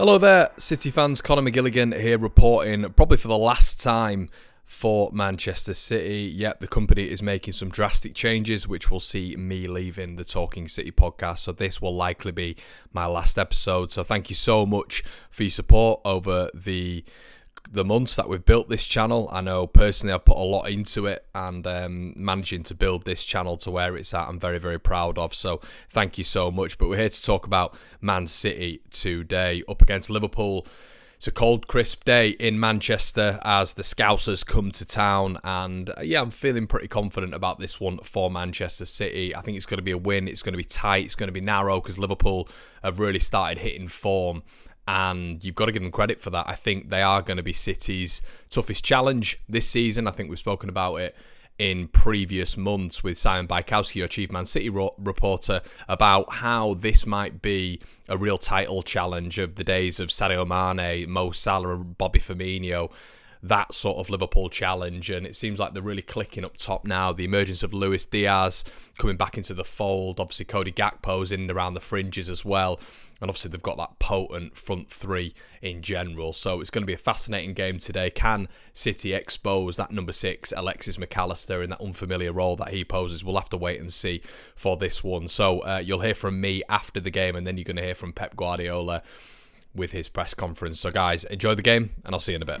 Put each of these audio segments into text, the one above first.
Hello there, City fans. Conor McGilligan here reporting, probably for the last time for Manchester City. Yep, the company is making some drastic changes, which will see me leaving the Talking City podcast. So, this will likely be my last episode. So, thank you so much for your support over the the months that we've built this channel. I know personally I've put a lot into it and um, managing to build this channel to where it's at, I'm very, very proud of. So thank you so much. But we're here to talk about Man City today up against Liverpool. It's a cold, crisp day in Manchester as the Scousers come to town. And uh, yeah, I'm feeling pretty confident about this one for Manchester City. I think it's going to be a win. It's going to be tight. It's going to be narrow because Liverpool have really started hitting form and you've got to give them credit for that. I think they are going to be City's toughest challenge this season. I think we've spoken about it in previous months with Simon Bajkowski, your Chief Man City ro- reporter, about how this might be a real title challenge of the days of Sadio Mane, Mo Salah, and Bobby Firmino that sort of Liverpool challenge. And it seems like they're really clicking up top now. The emergence of Luis Diaz coming back into the fold. Obviously, Cody Gakpo's in and around the fringes as well. And obviously, they've got that potent front three in general. So it's going to be a fascinating game today. Can City expose that number six, Alexis Mac Allister, in that unfamiliar role that he poses? We'll have to wait and see for this one. So uh, you'll hear from me after the game, and then you're going to hear from Pep Guardiola with his press conference. So, guys, enjoy the game, and I'll see you in a bit.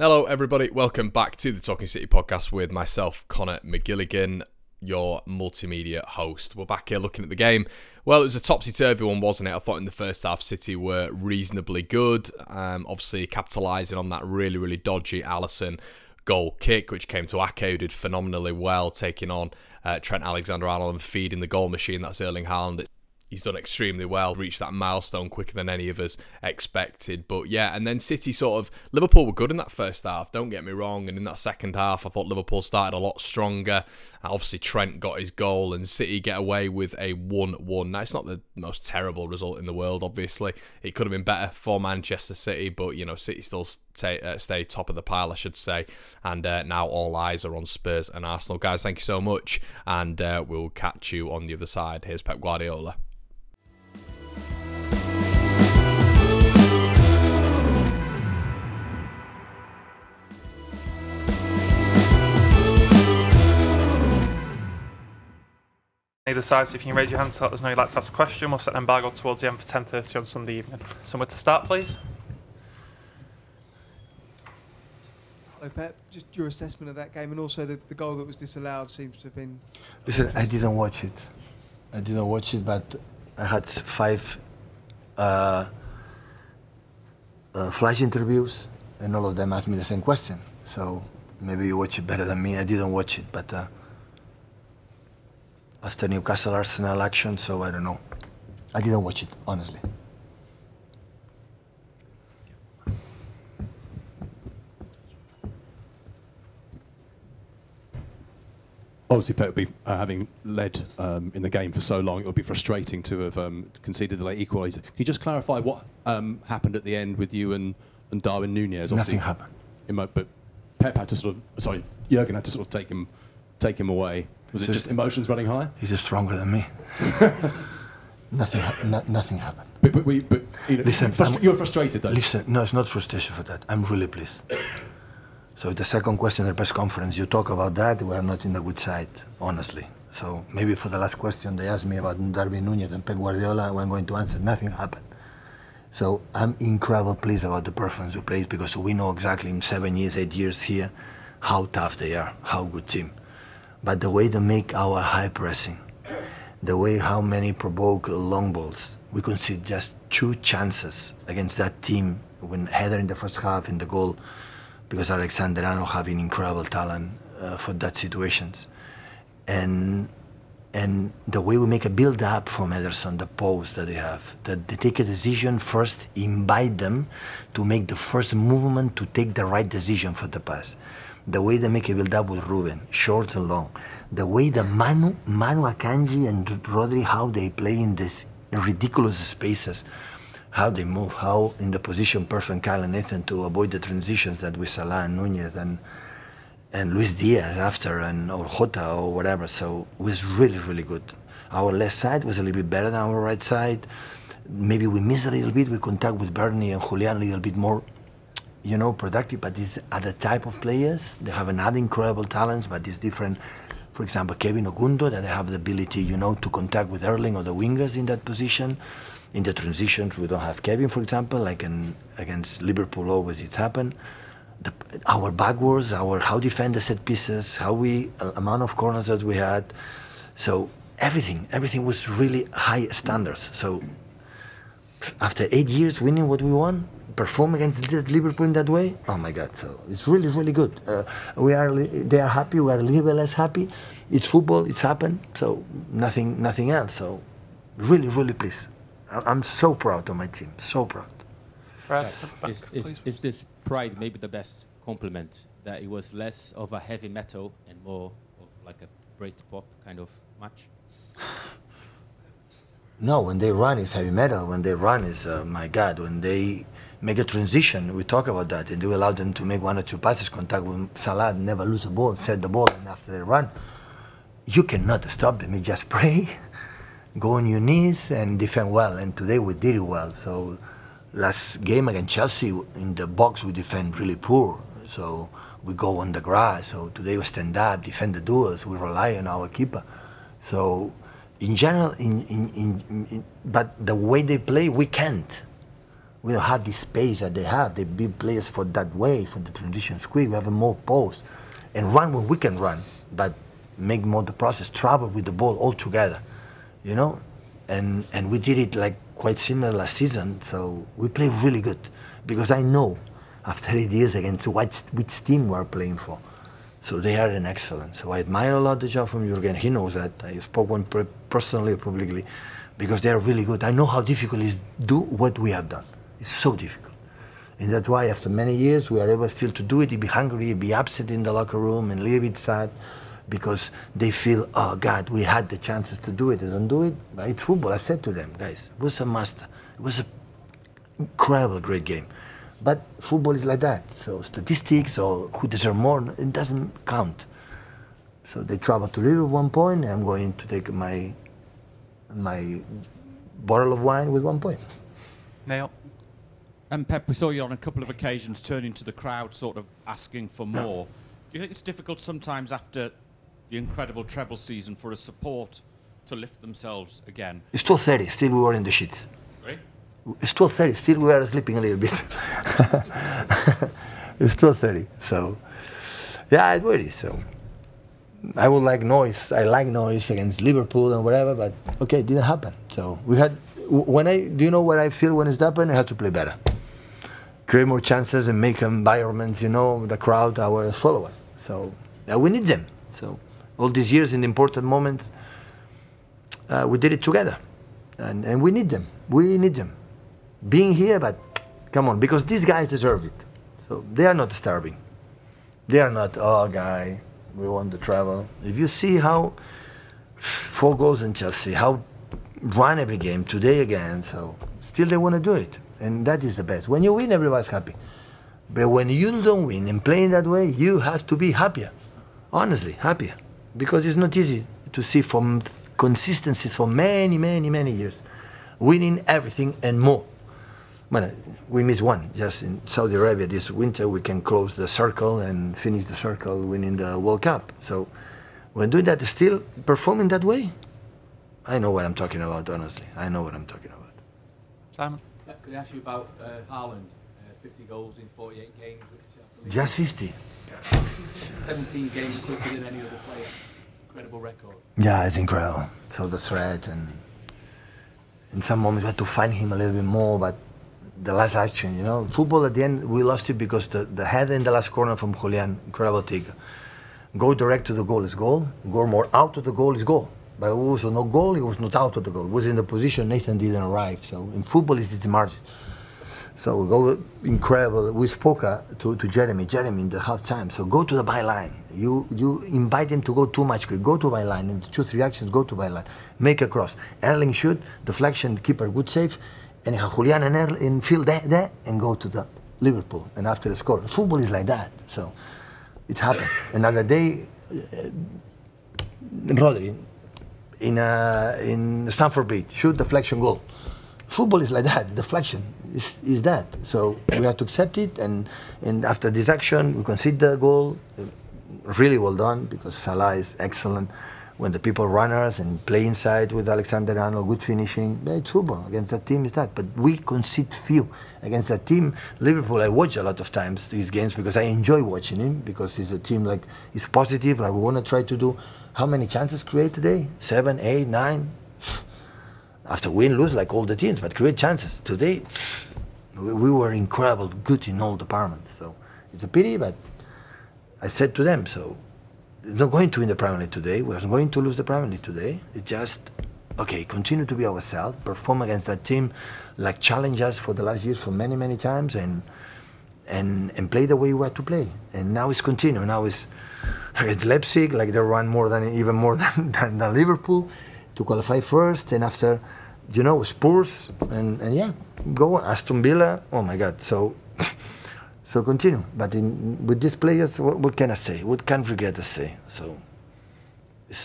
Hello, everybody. Welcome back to the Talking City podcast with myself, Conor McGilligan, your multimedia host. We're back here looking at the game. Well, it was a topsy turvy one, wasn't it? I thought in the first half, City were reasonably good. Um, obviously, capitalising on that really, really dodgy Alisson goal kick, which came to Ake, did phenomenally well, taking on uh, Trent Alexander Arnold and feeding the goal machine. That's Erling Haaland he's done extremely well, reached that milestone quicker than any of us expected. But yeah, and then City sort of Liverpool were good in that first half. Don't get me wrong, and in that second half, I thought Liverpool started a lot stronger. Obviously, Trent got his goal, and City get away with a one-one. Now it's not the most terrible result in the world. Obviously, it could have been better for Manchester City, but you know, City still stay, uh, stay top of the pile, I should say. And uh, now all eyes are on Spurs and Arsenal, guys. Thank you so much, and uh, we'll catch you on the other side. Here's Pep Guardiola. Either side, so if you can raise your hand to let us know you'd like to ask a question, we'll set an embargo towards the end for 10.30 on Sunday evening. Somewhere to start, please. Hello, Pep. Just your assessment of that game and also the, the goal that was disallowed seems to have been. Listen, I didn't watch it. I didn't watch it, but I had five uh, uh, flash interviews, and all of them asked me the same question. So maybe you watch it better than me. I didn't watch it, but uh, after Newcastle Arsenal action, so I don't know. I didn't watch it, honestly. Obviously, Pep, would be, uh, having led um, in the game for so long, it would be frustrating to have um, conceded the late equaliser. Can you just clarify what um, happened at the end with you and, and Darwin Nunez? Obviously, Nothing happened. My, but Pep had to sort of, sorry, Jurgen had to sort of take him, take him away. Was it just emotions running high? He's just stronger than me. nothing, ha- no, nothing happened. But, but, we, but you know, listen, frustra- you're frustrated though. Listen, no, it's not frustration for that. I'm really pleased. So the second question at the press conference, you talk about that. We are not in the good side, honestly. So maybe for the last question, they asked me about Darwin Nunez and Pep Guardiola. I'm going to answer. Nothing happened. So I'm incredibly pleased about the performance we played because we know exactly in seven years, eight years here, how tough they are, how good team. But the way they make our high pressing, the way how many provoke long balls, we concede just two chances against that team when header in the first half in the goal because Alexander Arnold having incredible talent uh, for that situations, and and the way we make a build up from Ederson, the pose that they have, that they take a decision first, invite them to make the first movement to take the right decision for the pass. The way they make a build up with Ruben, short and long. The way the Manu, Manu Akanji and Rodri, how they play in these ridiculous spaces, how they move, how in the position perfect Kyle and Nathan to avoid the transitions that with Salah and Nunez and and Luis Diaz after, and or Jota or whatever. So it was really, really good. Our left side was a little bit better than our right side. Maybe we missed a little bit. We contact with Bernie and Julian a little bit more, you know, productive. But these the type of players. They have another incredible talents, but it's different. For example, Kevin Ogundo, that they have the ability, you know, to contact with Erling or the wingers in that position. In the transitions, we don't have Kevin, for example, like in, against Liverpool, always it's happened the, our backwards, our how defend the set pieces, how we uh, amount of corners that we had. So everything, everything was really high standards. So after eight years winning what we won, perform against Liverpool in that way. Oh my God! So it's really, really good. Uh, we are, they are happy. We are a little less happy. It's football. It's happened. So nothing, nothing else. So really, really pleased. I'm so proud of my team. So proud. Fred, Is, is, is this pride maybe the best compliment that it was less of a heavy metal and more of like a Brit pop kind of match? No, when they run, it's heavy metal. When they run, it's uh, my God. When they make a transition, we talk about that, and do allow them to make one or two passes, contact with Salah, never lose a ball, set the ball, and after they run, you cannot stop them. You just pray, go on your knees, and defend well. And today we did it well. So last game against Chelsea in the box we defend really poor. So we go on the grass. So today we stand up, defend the duels. We rely on our keeper. So in general, in, in, in, in, but the way they play, we can't. We don't have the space that they have. They build players for that way, for the transition quick. We have a more post and run when we can run, but make more the process, travel with the ball all together, you know. And and we did it like quite similar last season. So we play really good because I know after eight years against which, which team we are playing for. So they are an excellent. So I admire a lot the job from Jurgen. He knows that. I spoke one personally, publicly, because they are really good. I know how difficult it is to do what we have done. It's so difficult. And that's why after many years we are able still to do it, be hungry, be upset in the locker room and a little bit sad because they feel, oh God, we had the chances to do it. They don't do it. But it's football. I said to them, guys, it was a must. It was an incredible, great game. But football is like that. So statistics or who deserves more, it doesn't count. So they travel to Liverpool one point, I'm going to take my my bottle of wine with one point. Neil. And Pep, we saw you on a couple of occasions turning to the crowd, sort of asking for more. Do you think it's difficult sometimes after the incredible treble season for a support to lift themselves again? It's 12.30, still we were in the sheets. Right? It's 12.30, still we are sleeping a little bit. it's 12.30, so yeah, it really so. I would like noise. I like noise against Liverpool and whatever, but okay, it didn't happen. So we had. When I do you know what I feel when it's happened? I have to play better, create more chances, and make environments. You know, the crowd, our followers. So we need them. So all these years in important moments, uh, we did it together, and and we need them. We need them, being here. But come on, because these guys deserve it. So they are not starving. They are not. Oh, guy we want to travel. If you see how four goals in Chelsea, how run every game today again, so still they want to do it, and that is the best. When you win, everybody's happy, but when you don't win and playing that way, you have to be happier, honestly happier, because it's not easy to see from consistency for many, many, many years, winning everything and more. Well, we miss one. Just in Saudi Arabia this winter, we can close the circle and finish the circle winning the World Cup. So when doing that, still performing that way, I know what I'm talking about, honestly. I know what I'm talking about. Simon. Could I ask you about uh, Haaland? Uh, 50 goals in 48 games. Just 50. 17 games quicker than any other player. Incredible record. Yeah, it's incredible. So the threat and in some moments we had to find him a little bit more, but the last action. You know, football at the end we lost it because the, the head in the last corner from Julian, incredible take. Go direct to the goal is goal. Go more out of the goal is goal. But it was no goal. It was not out of the goal. It was in the position Nathan didn't arrive. So in football, it's the margin. So we go incredible. We spoke uh, to, to Jeremy. Jeremy in the half time. So go to the byline. You you invite him to go too much. Go to byline. and choose reactions. go to byline. Make a cross. Erling shoot deflection. Keeper good save. And Julian and Erling in field there there and go to the Liverpool. And after the score, football is like that. So it happened. Another day, uh, Rodri in uh, in Stamford Bridge shoot deflection goal. Football is like that. Deflection is, is that. So we have to accept it. And and after this action, we concede the goal. Really well done because Salah is excellent. When the people runners and play inside with Alexander Arnold, good finishing. It's football against that team is that. But we concede few against that team. Liverpool, I watch a lot of times these games because I enjoy watching him because he's a team like he's positive. Like we want to try to do. How many chances create today? Seven, eight, nine. After win, lose like all the teams, but create chances. Today, we, we were incredible, good in all departments. So it's a pity, but I said to them, so it's not going to win the Premier League today. We're not going to lose the Premier League today. It's just, okay, continue to be ourselves, perform against that team, like challenge us for the last years for many, many times, and and and play the way we had to play. And now it's continue. Now it's against Leipzig, like they run more than even more than, than, than Liverpool to qualify first, and after, you know, Spurs, and, and yeah, go on. Aston Villa. Oh my God! So. So continue, but in, with these players, what, what can I say? What can I say? So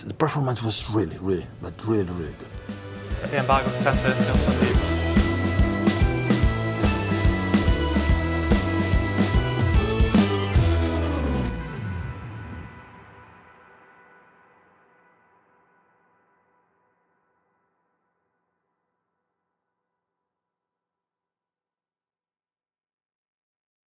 the performance was really, really, but really, really good. The embargo for 10:30 on Sunday.